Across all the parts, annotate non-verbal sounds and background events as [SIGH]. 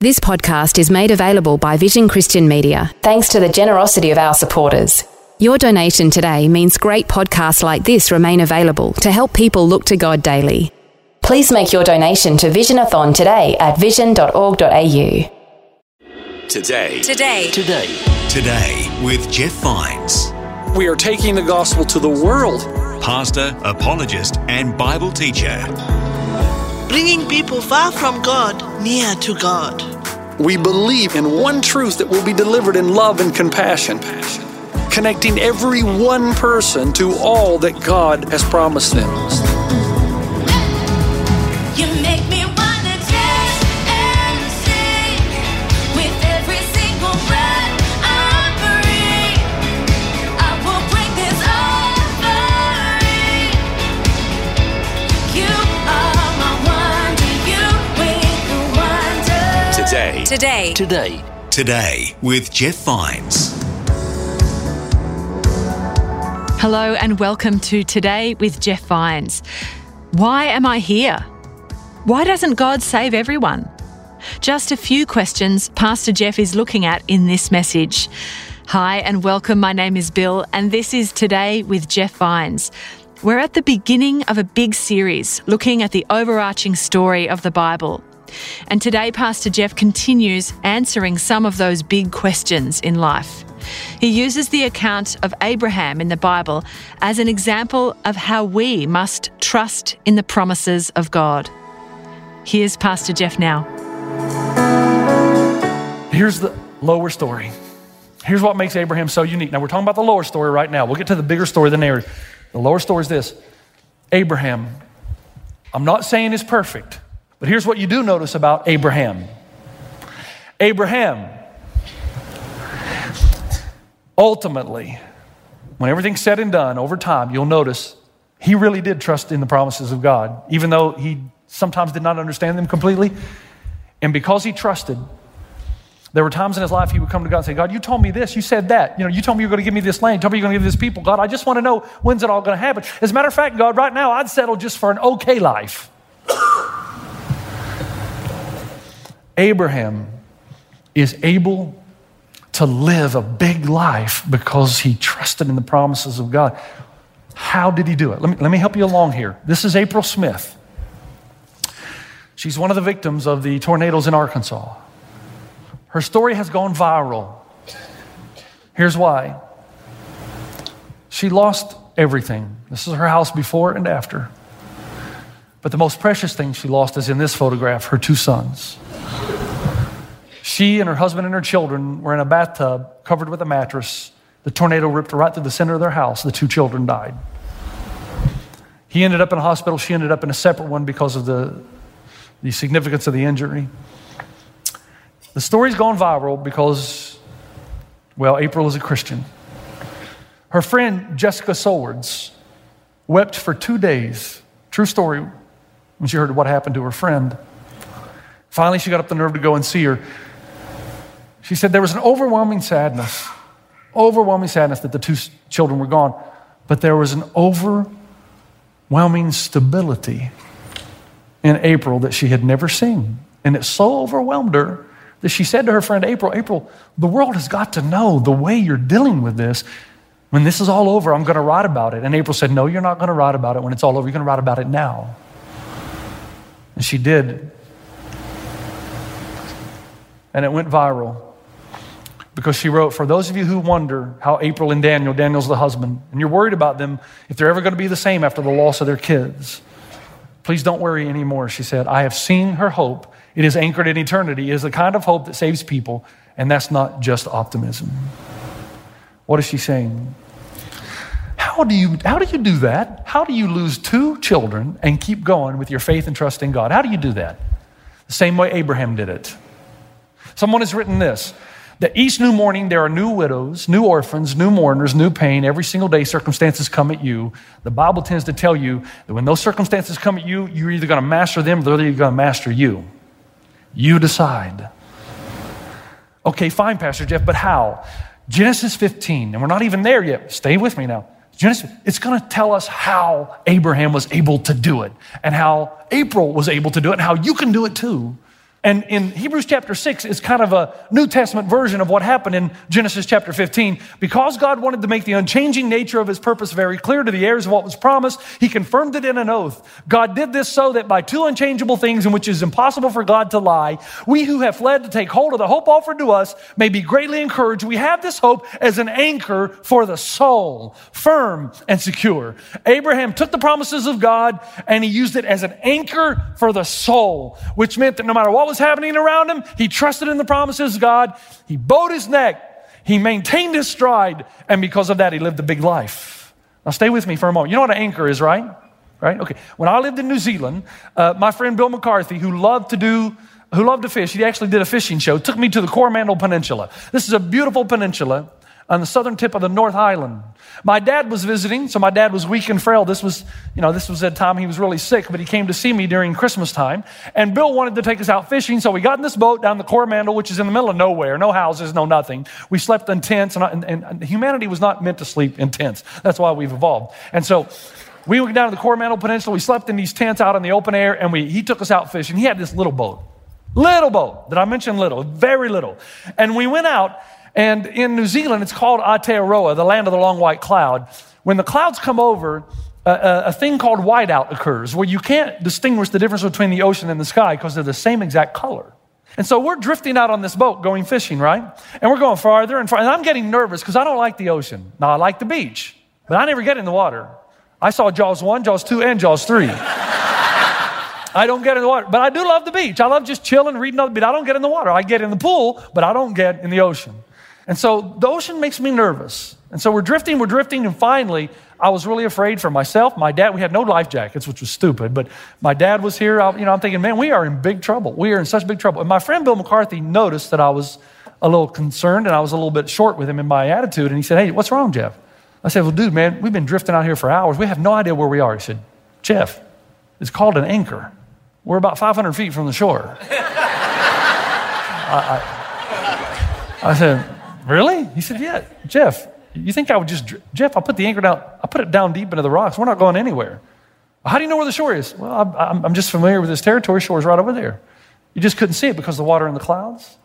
This podcast is made available by Vision Christian Media thanks to the generosity of our supporters. Your donation today means great podcasts like this remain available to help people look to God daily. Please make your donation to Visionathon today at vision.org.au. Today. Today. Today, Today with Jeff Vines, we are taking the gospel to the world. pastor, apologist, and Bible teacher. Bringing people far from God near to God. We believe in one truth that will be delivered in love and compassion, connecting every one person to all that God has promised them. Today. Today. Today, Today with Jeff Vines. Hello and welcome to Today with Jeff Vines. Why am I here? Why doesn't God save everyone? Just a few questions Pastor Jeff is looking at in this message. Hi and welcome. My name is Bill, and this is Today with Jeff Vines. We're at the beginning of a big series looking at the overarching story of the Bible. And today, Pastor Jeff continues answering some of those big questions in life. He uses the account of Abraham in the Bible as an example of how we must trust in the promises of God. Here's Pastor Jeff now. Here's the lower story. Here's what makes Abraham so unique. Now, we're talking about the lower story right now. We'll get to the bigger story, the narrative. The lower story is this Abraham, I'm not saying is perfect, but here's what you do notice about Abraham. Abraham, ultimately, when everything's said and done over time, you'll notice he really did trust in the promises of God, even though he sometimes did not understand them completely. And because he trusted, there were times in his life he would come to God and say, God, you told me this, you said that. You know, you told me you're going to give me this land, you told me you're going to give me this people. God, I just want to know when's it all going to happen. As a matter of fact, God, right now I'd settle just for an okay life. Abraham is able to live a big life because he trusted in the promises of God. How did he do it? Let me, let me help you along here. This is April Smith. She's one of the victims of the tornadoes in Arkansas. Her story has gone viral. Here's why she lost everything. This is her house before and after. But the most precious thing she lost is in this photograph her two sons. She and her husband and her children were in a bathtub covered with a mattress. The tornado ripped right through the center of their house. The two children died. He ended up in a hospital. She ended up in a separate one because of the, the significance of the injury. The story's gone viral because, well, April is a Christian. Her friend Jessica Swords wept for two days. True story when she heard what happened to her friend. Finally, she got up the nerve to go and see her. She said there was an overwhelming sadness, overwhelming sadness that the two children were gone, but there was an overwhelming stability in April that she had never seen. And it so overwhelmed her that she said to her friend April, April, the world has got to know the way you're dealing with this. When this is all over, I'm going to write about it. And April said, No, you're not going to write about it when it's all over. You're going to write about it now. And she did. And it went viral because she wrote, For those of you who wonder how April and Daniel, Daniel's the husband, and you're worried about them, if they're ever going to be the same after the loss of their kids, please don't worry anymore, she said. I have seen her hope. It is anchored in eternity. It is the kind of hope that saves people, and that's not just optimism. What is she saying? How do you how do you do that? How do you lose two children and keep going with your faith and trust in God? How do you do that? The same way Abraham did it. Someone has written this That each new morning there are new widows, new orphans, new mourners, new pain. Every single day circumstances come at you. The Bible tends to tell you that when those circumstances come at you, you're either going to master them or they're going to master you. You decide. Okay, fine, Pastor Jeff, but how? Genesis 15, and we're not even there yet. Stay with me now. Genesis, it's going to tell us how Abraham was able to do it, and how April was able to do it, and how you can do it too. And in Hebrews chapter 6 is kind of a New Testament version of what happened in Genesis chapter 15. Because God wanted to make the unchanging nature of his purpose very clear to the heirs of what was promised, he confirmed it in an oath. God did this so that by two unchangeable things in which it is impossible for God to lie, we who have fled to take hold of the hope offered to us may be greatly encouraged. We have this hope as an anchor for the soul, firm and secure. Abraham took the promises of God and he used it as an anchor for the soul, which meant that no matter what was happening around him, he trusted in the promises of God. He bowed his neck. He maintained his stride. And because of that, he lived a big life. Now, stay with me for a moment. You know what an anchor is, right? Right? Okay. When I lived in New Zealand, uh, my friend Bill McCarthy, who loved to do who loved to fish, he actually did a fishing show, took me to the Coromandel Peninsula. This is a beautiful peninsula on the southern tip of the North Island. My dad was visiting, so my dad was weak and frail. This was, you know, this was a time he was really sick, but he came to see me during Christmas time. And Bill wanted to take us out fishing, so we got in this boat down the Coromandel, which is in the middle of nowhere, no houses, no nothing. We slept in tents, and, and, and humanity was not meant to sleep in tents. That's why we've evolved. And so we went down to the Coromandel Peninsula. We slept in these tents out in the open air, and we, he took us out fishing. He had this little boat. Little boat. Did I mention little? Very little. And we went out, and in New Zealand, it's called Aotearoa, the land of the long white cloud. When the clouds come over, a, a, thing called whiteout occurs, where you can't distinguish the difference between the ocean and the sky because they're the same exact color. And so we're drifting out on this boat going fishing, right? And we're going farther and farther. And I'm getting nervous because I don't like the ocean. Now, I like the beach, but I never get in the water. I saw Jaws 1, Jaws 2, and Jaws 3. [LAUGHS] I don't get in the water, but I do love the beach. I love just chilling, reading on the beach. I don't get in the water. I get in the pool, but I don't get in the ocean. And so the ocean makes me nervous. And so we're drifting, we're drifting, and finally, I was really afraid for myself, my dad. We had no life jackets, which was stupid, but my dad was here. I, you know, I'm thinking, man, we are in big trouble. We are in such big trouble. And my friend Bill McCarthy noticed that I was a little concerned and I was a little bit short with him in my attitude. And he said, hey, what's wrong, Jeff? I said, well, dude, man, we've been drifting out here for hours. We have no idea where we are. He said, Jeff, it's called an anchor. We're about 500 feet from the shore. [LAUGHS] I, I, I said, Really? He said, Yeah. Jeff, you think I would just, Jeff, I'll put the anchor down, I'll put it down deep into the rocks. We're not going anywhere. How do you know where the shore is? Well, I'm, I'm, just familiar with this territory. Shore's right over there. You just couldn't see it because of the water in the clouds?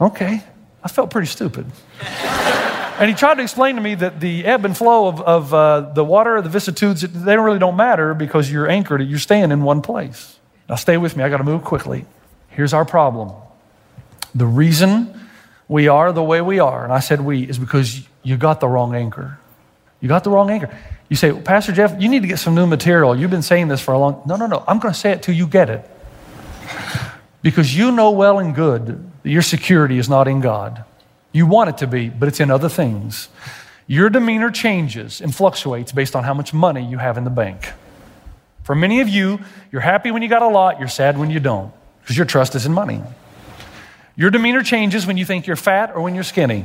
Okay. I felt pretty stupid. [LAUGHS] and he tried to explain to me that the ebb and flow of, of uh, the water, the vicissitudes, they really don't matter because you're anchored, you're staying in one place. Now, stay with me. I got to move quickly. Here's our problem. The reason we are the way we are, and I said we, is because you got the wrong anchor. You got the wrong anchor. You say, Pastor Jeff, you need to get some new material. You've been saying this for a long No, no, no. I'm going to say it till you get it. Because you know well and good that your security is not in God. You want it to be, but it's in other things. Your demeanor changes and fluctuates based on how much money you have in the bank. For many of you, you're happy when you got a lot, you're sad when you don't, because your trust is in money. Your demeanor changes when you think you're fat or when you're skinny.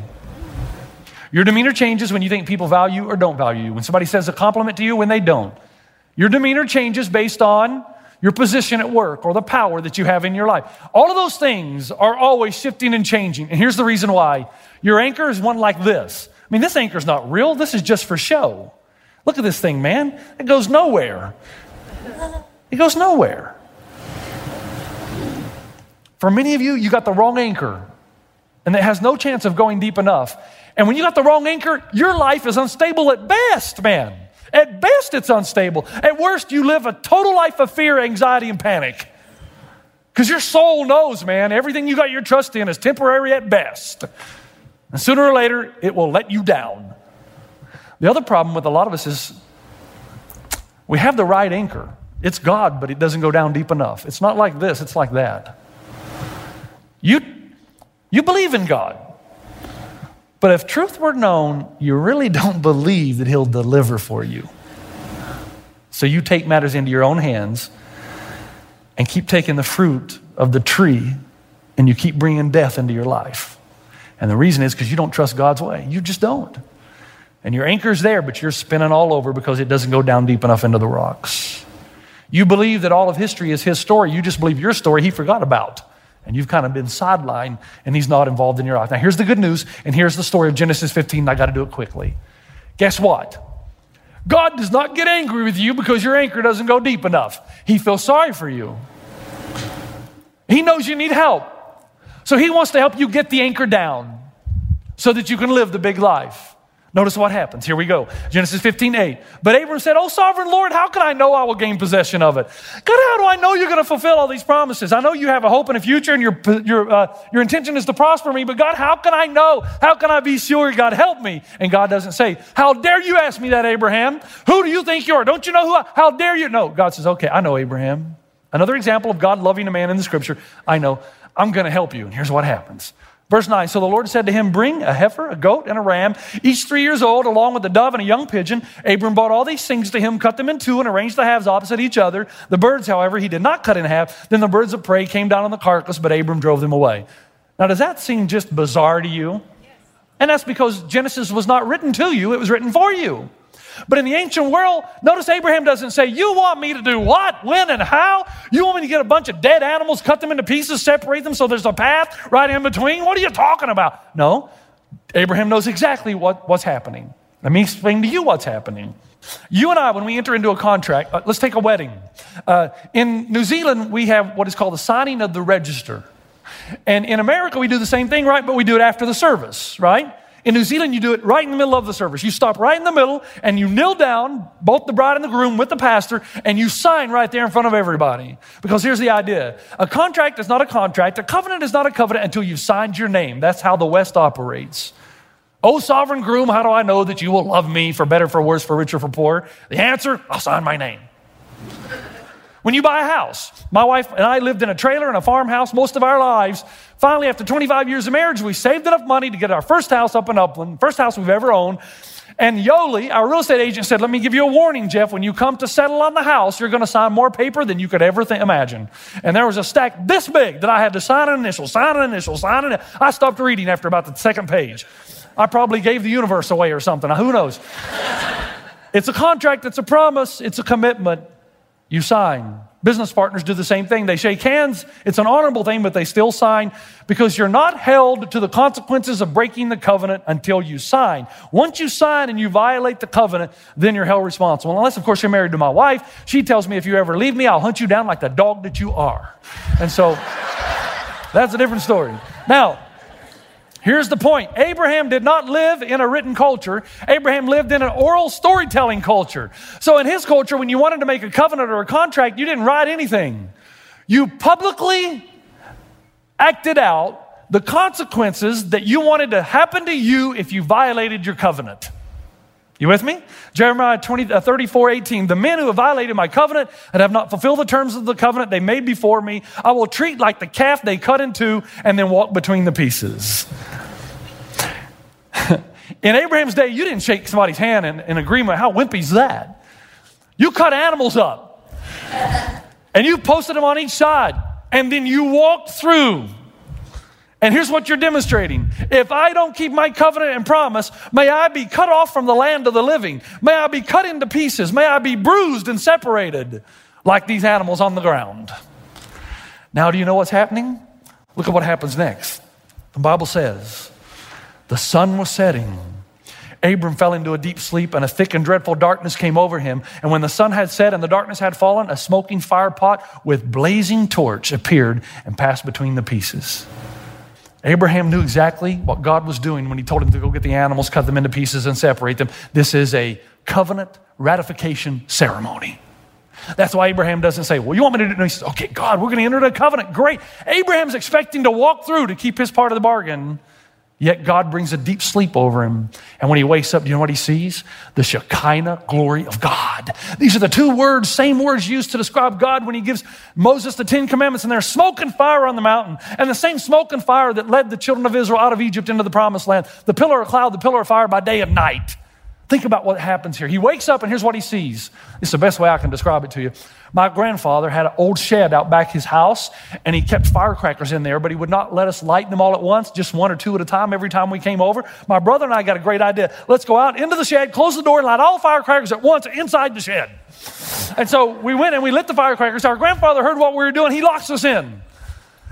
Your demeanor changes when you think people value or don't value you, when somebody says a compliment to you when they don't. Your demeanor changes based on your position at work or the power that you have in your life. All of those things are always shifting and changing. And here's the reason why your anchor is one like this. I mean, this anchor is not real, this is just for show. Look at this thing, man. It goes nowhere. It goes nowhere. For many of you, you got the wrong anchor, and it has no chance of going deep enough. And when you got the wrong anchor, your life is unstable at best, man. At best, it's unstable. At worst, you live a total life of fear, anxiety, and panic. Because your soul knows, man, everything you got your trust in is temporary at best. And sooner or later, it will let you down. The other problem with a lot of us is we have the right anchor. It's God, but it doesn't go down deep enough. It's not like this, it's like that. You, you believe in God. But if truth were known, you really [LAUGHS] don't believe that He'll deliver for you. So you take matters into your own hands and keep taking the fruit of the tree and you keep bringing death into your life. And the reason is because you don't trust God's way. You just don't. And your anchor's there, but you're spinning all over because it doesn't go down deep enough into the rocks. You believe that all of history is his story. You just believe your story he forgot about. And you've kind of been sidelined and he's not involved in your life. Now, here's the good news, and here's the story of Genesis 15. I got to do it quickly. Guess what? God does not get angry with you because your anchor doesn't go deep enough. He feels sorry for you. He knows you need help. So he wants to help you get the anchor down so that you can live the big life. Notice what happens. Here we go. Genesis 15, 8. But Abram said, Oh, sovereign Lord, how can I know I will gain possession of it? God, how do I know you're going to fulfill all these promises? I know you have a hope and a future and your, your, uh, your intention is to prosper me, but God, how can I know? How can I be sure? God, help me. And God doesn't say, How dare you ask me that, Abraham? Who do you think you are? Don't you know who I, how dare you? No, God says, Okay, I know Abraham. Another example of God loving a man in the scripture. I know. I'm going to help you. And here's what happens. Verse 9 So the Lord said to him, Bring a heifer, a goat, and a ram, each three years old, along with a dove and a young pigeon. Abram brought all these things to him, cut them in two, and arranged the halves opposite each other. The birds, however, he did not cut in half. Then the birds of prey came down on the carcass, but Abram drove them away. Now, does that seem just bizarre to you? And that's because Genesis was not written to you, it was written for you. But in the ancient world, notice Abraham doesn't say, You want me to do what, when, and how? You want me to get a bunch of dead animals, cut them into pieces, separate them so there's a path right in between? What are you talking about? No. Abraham knows exactly what, what's happening. Let me explain to you what's happening. You and I, when we enter into a contract, uh, let's take a wedding. Uh, in New Zealand, we have what is called the signing of the register. And in America, we do the same thing, right? But we do it after the service, right? In New Zealand, you do it right in the middle of the service. You stop right in the middle and you kneel down, both the bride and the groom with the pastor, and you sign right there in front of everybody. Because here's the idea a contract is not a contract, a covenant is not a covenant until you've signed your name. That's how the West operates. Oh, sovereign groom, how do I know that you will love me for better, for worse, for richer, for poor? The answer I'll sign my name. When you buy a house, my wife and I lived in a trailer and a farmhouse most of our lives. Finally, after 25 years of marriage, we saved enough money to get our first house up in Upland, first house we've ever owned. And Yoli, our real estate agent, said, Let me give you a warning, Jeff. When you come to settle on the house, you're going to sign more paper than you could ever th- imagine. And there was a stack this big that I had to sign an initial, sign an initial, sign an I stopped reading after about the second page. I probably gave the universe away or something. Who knows? [LAUGHS] it's a contract, it's a promise, it's a commitment. You sign. Business partners do the same thing. They shake hands. It's an honorable thing, but they still sign because you're not held to the consequences of breaking the covenant until you sign. Once you sign and you violate the covenant, then you're held responsible. Unless, of course, you're married to my wife. She tells me if you ever leave me, I'll hunt you down like the dog that you are. And so [LAUGHS] that's a different story. Now, Here's the point Abraham did not live in a written culture, Abraham lived in an oral storytelling culture. So, in his culture, when you wanted to make a covenant or a contract, you didn't write anything. You publicly acted out the consequences that you wanted to happen to you if you violated your covenant. You with me? Jeremiah 20, uh, 34, 18. The men who have violated my covenant and have not fulfilled the terms of the covenant they made before me, I will treat like the calf they cut in two and then walk between the pieces. [LAUGHS] in Abraham's day, you didn't shake somebody's hand in, in agreement. How wimpy's that? You cut animals up and you posted them on each side and then you walked through and here's what you're demonstrating. If I don't keep my covenant and promise, may I be cut off from the land of the living. May I be cut into pieces. May I be bruised and separated like these animals on the ground. Now, do you know what's happening? Look at what happens next. The Bible says, the sun was setting. Abram fell into a deep sleep, and a thick and dreadful darkness came over him. And when the sun had set and the darkness had fallen, a smoking fire pot with blazing torch appeared and passed between the pieces. Abraham knew exactly what God was doing when he told him to go get the animals, cut them into pieces, and separate them. This is a covenant ratification ceremony. That's why Abraham doesn't say, Well, you want me to do it? No, he says, Okay, God, we're going to enter the covenant. Great. Abraham's expecting to walk through to keep his part of the bargain. Yet God brings a deep sleep over him. And when he wakes up, do you know what he sees? The Shekinah glory of God. These are the two words, same words used to describe God when he gives Moses the Ten Commandments. And there's smoke and fire on the mountain. And the same smoke and fire that led the children of Israel out of Egypt into the promised land. The pillar of cloud, the pillar of fire by day and night. Think about what happens here. He wakes up and here's what he sees. It's the best way I can describe it to you. My grandfather had an old shed out back his house and he kept firecrackers in there, but he would not let us light them all at once, just one or two at a time every time we came over. My brother and I got a great idea. Let's go out into the shed, close the door, and light all the firecrackers at once inside the shed. And so we went and we lit the firecrackers. Our grandfather heard what we were doing. He locks us in.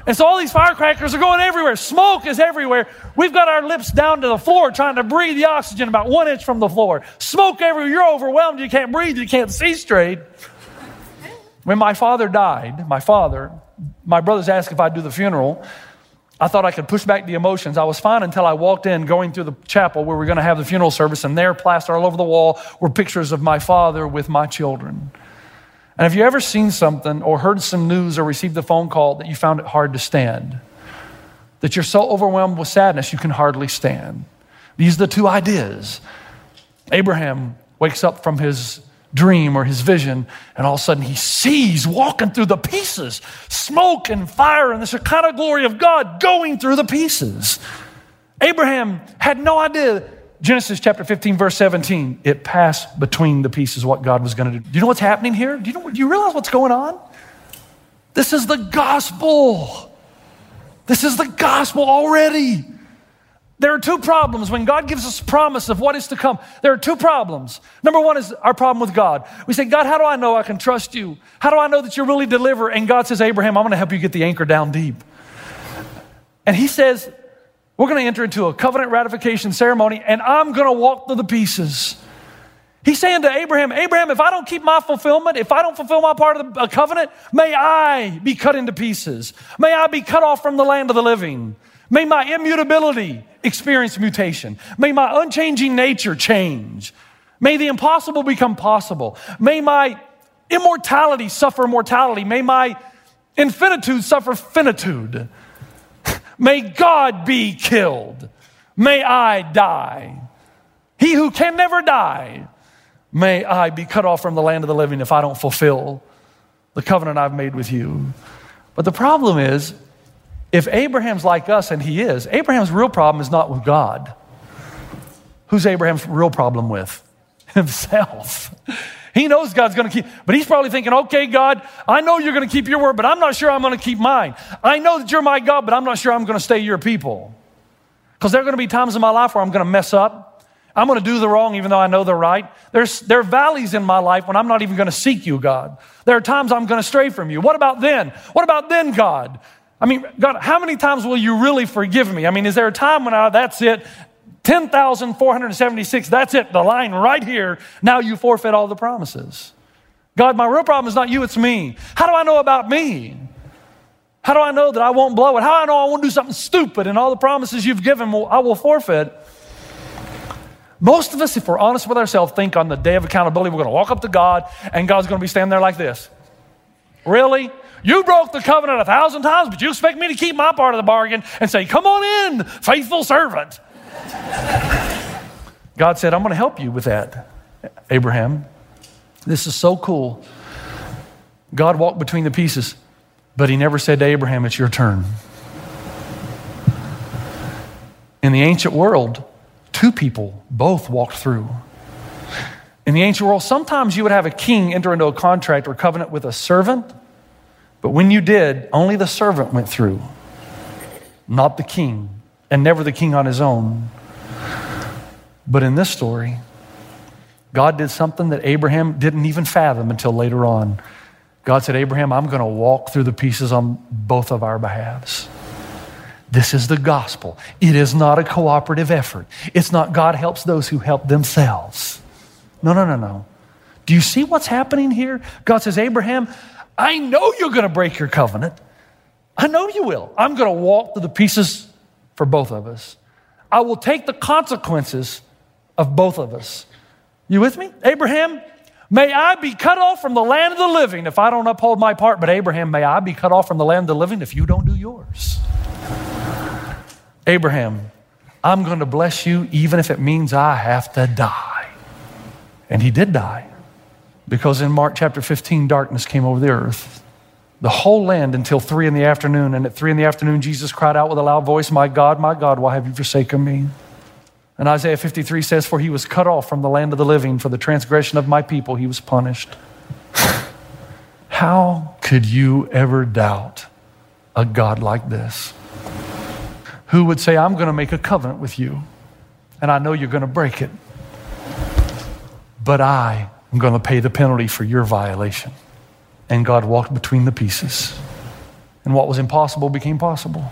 And so all these firecrackers are going everywhere. Smoke is everywhere. We've got our lips down to the floor trying to breathe the oxygen about one inch from the floor. Smoke everywhere. You're overwhelmed. You can't breathe. You can't see straight. When my father died, my father, my brothers asked if I'd do the funeral. I thought I could push back the emotions. I was fine until I walked in going through the chapel where we are going to have the funeral service, and there, plastered all over the wall, were pictures of my father with my children. And have you ever seen something or heard some news or received a phone call that you found it hard to stand? That you're so overwhelmed with sadness you can hardly stand? These are the two ideas. Abraham wakes up from his dream or his vision, and all of a sudden he sees walking through the pieces smoke and fire and the Shekinah glory of God going through the pieces. Abraham had no idea Genesis chapter 15, verse 17, it passed between the pieces what God was going to do. Do you know what's happening here? Do you, know, do you realize what's going on? This is the gospel. This is the gospel already. There are two problems when God gives us promise of what is to come. There are two problems. Number one is our problem with God. We say, God, how do I know I can trust you? How do I know that you really deliver? And God says, Abraham, I'm going to help you get the anchor down deep. And he says, we're going to enter into a covenant ratification ceremony, and I'm going to walk through the pieces. He's saying to Abraham, Abraham, if I don't keep my fulfillment, if I don't fulfill my part of the covenant, may I be cut into pieces. May I be cut off from the land of the living. May my immutability experience mutation. May my unchanging nature change. May the impossible become possible. May my immortality suffer mortality. May my infinitude suffer finitude. May God be killed. May I die. He who can never die, may I be cut off from the land of the living if I don't fulfill the covenant I've made with you. But the problem is, if Abraham's like us, and he is, Abraham's real problem is not with God. Who's Abraham's real problem with? [LAUGHS] Himself. He knows God's going to keep, but he's probably thinking, okay, God, I know you're going to keep your word, but I'm not sure I'm going to keep mine. I know that you're my God, but I'm not sure I'm going to stay your people. Because there are going to be times in my life where I'm going to mess up. I'm going to do the wrong even though I know they're right. There's, there are valleys in my life when I'm not even going to seek you, God. There are times I'm going to stray from you. What about then? What about then, God? I mean, God, how many times will you really forgive me? I mean, is there a time when I, that's it? 10,476, that's it, the line right here. Now you forfeit all the promises. God, my real problem is not you, it's me. How do I know about me? How do I know that I won't blow it? How do I know I won't do something stupid and all the promises you've given I will forfeit? Most of us, if we're honest with ourselves, think on the day of accountability, we're going to walk up to God and God's going to be standing there like this. Really? You broke the covenant a thousand times, but you expect me to keep my part of the bargain and say, Come on in, faithful servant. God said, I'm going to help you with that, Abraham. This is so cool. God walked between the pieces, but he never said to Abraham, It's your turn. In the ancient world, two people both walked through. In the ancient world, sometimes you would have a king enter into a contract or covenant with a servant, but when you did, only the servant went through, not the king and never the king on his own. But in this story, God did something that Abraham didn't even fathom until later on. God said, Abraham, I'm going to walk through the pieces on both of our behalves. This is the gospel. It is not a cooperative effort. It's not God helps those who help themselves. No, no, no, no. Do you see what's happening here? God says, Abraham, I know you're going to break your covenant. I know you will. I'm going to walk through the pieces for both of us. I will take the consequences of both of us. You with me? Abraham, may I be cut off from the land of the living if I don't uphold my part, but Abraham, may I be cut off from the land of the living if you don't do yours. Abraham, I'm going to bless you even if it means I have to die. And he did die because in Mark chapter 15, darkness came over the earth the whole land until three in the afternoon. And at three in the afternoon, Jesus cried out with a loud voice, My God, my God, why have you forsaken me? And Isaiah 53 says, For he was cut off from the land of the living, for the transgression of my people he was punished. [LAUGHS] How could you ever doubt a God like this? Who would say, I'm going to make a covenant with you, and I know you're going to break it, but I am going to pay the penalty for your violation. And God walked between the pieces, and what was impossible became possible.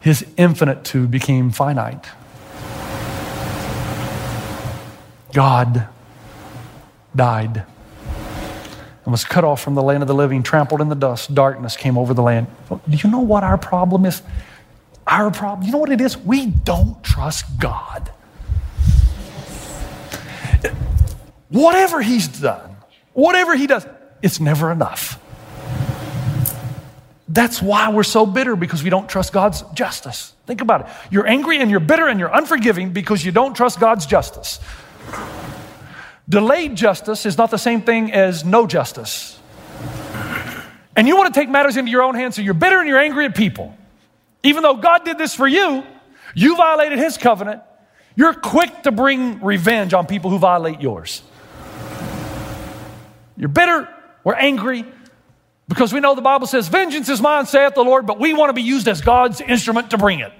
His infinitude became finite. God died and was cut off from the land of the living, trampled in the dust. Darkness came over the land. Do you know what our problem is? Our problem, you know what it is? We don't trust God. Whatever He's done, whatever He does, it's never enough. That's why we're so bitter because we don't trust God's justice. Think about it. You're angry and you're bitter and you're unforgiving because you don't trust God's justice. Delayed justice is not the same thing as no justice. And you want to take matters into your own hands, so you're bitter and you're angry at people. Even though God did this for you, you violated His covenant, you're quick to bring revenge on people who violate yours. You're bitter, we're angry, because we know the Bible says, Vengeance is mine, saith the Lord, but we want to be used as God's instrument to bring it.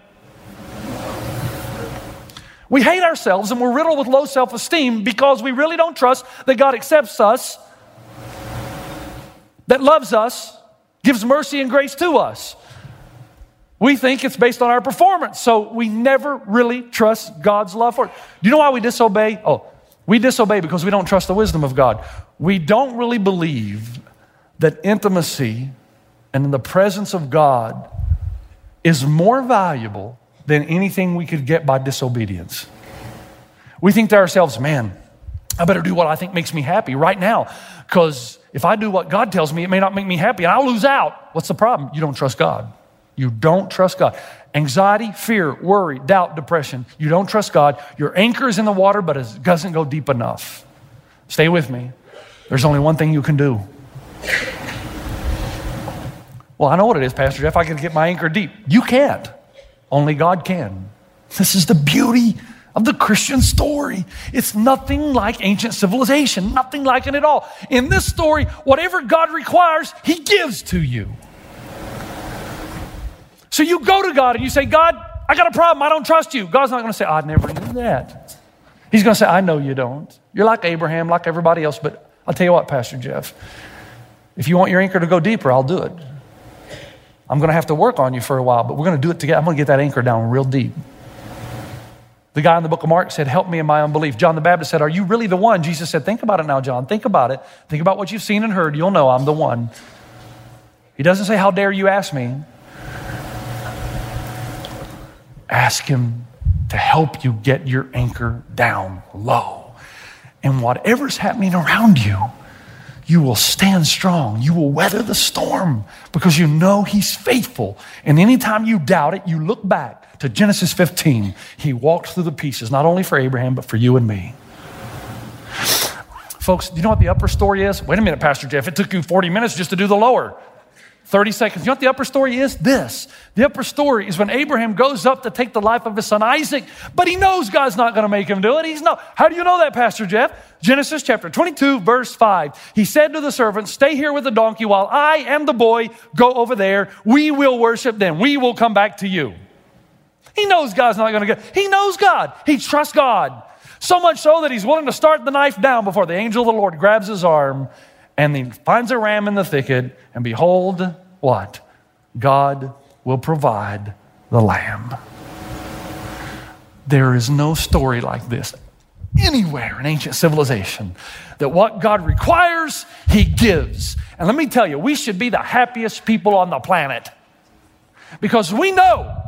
We hate ourselves and we're riddled with low self esteem because we really don't trust that God accepts us, that loves us, gives mercy and grace to us. We think it's based on our performance, so we never really trust God's love for it. Do you know why we disobey? Oh, we disobey because we don't trust the wisdom of God. We don't really believe that intimacy and in the presence of God is more valuable than anything we could get by disobedience. We think to ourselves, man, I better do what I think makes me happy right now, because if I do what God tells me, it may not make me happy and I'll lose out. What's the problem? You don't trust God. You don't trust God. Anxiety, fear, worry, doubt, depression. You don't trust God. Your anchor is in the water, but it doesn't go deep enough. Stay with me. There's only one thing you can do. Well, I know what it is, Pastor Jeff. I can get my anchor deep. You can't. Only God can. This is the beauty of the Christian story. It's nothing like ancient civilization, nothing like it at all. In this story, whatever God requires, He gives to you. So you go to God and you say, God, I got a problem. I don't trust you. God's not going to say, I never knew that. He's going to say, I know you don't. You're like Abraham, like everybody else, but I'll tell you what, Pastor Jeff. If you want your anchor to go deeper, I'll do it. I'm going to have to work on you for a while, but we're going to do it together. I'm going to get that anchor down real deep. The guy in the book of Mark said, Help me in my unbelief. John the Baptist said, Are you really the one? Jesus said, Think about it now, John. Think about it. Think about what you've seen and heard. You'll know I'm the one. He doesn't say, How dare you ask me? Ask him to help you get your anchor down low. And whatever's happening around you, you will stand strong. You will weather the storm because you know He's faithful. And anytime you doubt it, you look back to Genesis 15. He walked through the pieces, not only for Abraham, but for you and me. Folks, do you know what the upper story is? Wait a minute, Pastor Jeff. It took you 40 minutes just to do the lower. 30 seconds. You know what the upper story is? This. The upper story is when Abraham goes up to take the life of his son Isaac, but he knows God's not going to make him do it. He's not. How do you know that, Pastor Jeff? Genesis chapter 22, verse 5. He said to the servant, Stay here with the donkey while I and the boy go over there. We will worship them. We will come back to you. He knows God's not going to get. He knows God. He trusts God. So much so that he's willing to start the knife down before the angel of the Lord grabs his arm and he finds a ram in the thicket, and behold, what? God will provide the lamb. There is no story like this anywhere in ancient civilization that what God requires, He gives. And let me tell you, we should be the happiest people on the planet because we know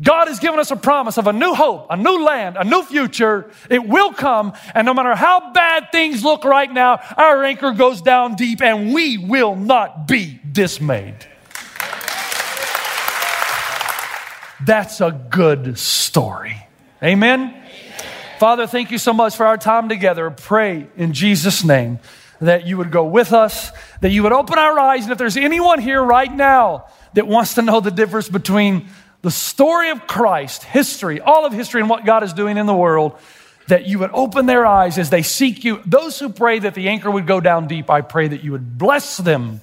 God has given us a promise of a new hope, a new land, a new future. It will come. And no matter how bad things look right now, our anchor goes down deep and we will not be dismayed. That's a good story. Amen? Father, thank you so much for our time together. Pray in Jesus' name that you would go with us, that you would open our eyes. And if there's anyone here right now that wants to know the difference between the story of Christ, history, all of history, and what God is doing in the world, that you would open their eyes as they seek you. Those who pray that the anchor would go down deep, I pray that you would bless them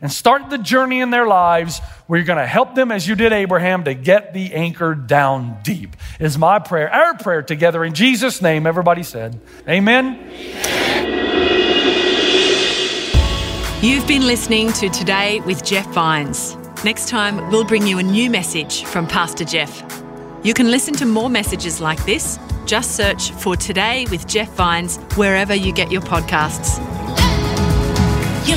and start the journey in their lives where you're going to help them as you did Abraham to get the anchor down deep. Is my prayer, our prayer together in Jesus' name. Everybody said, Amen. You've been listening to Today with Jeff Vines. Next time, we'll bring you a new message from Pastor Jeff. You can listen to more messages like this. Just search for Today with Jeff Vines wherever you get your podcasts. You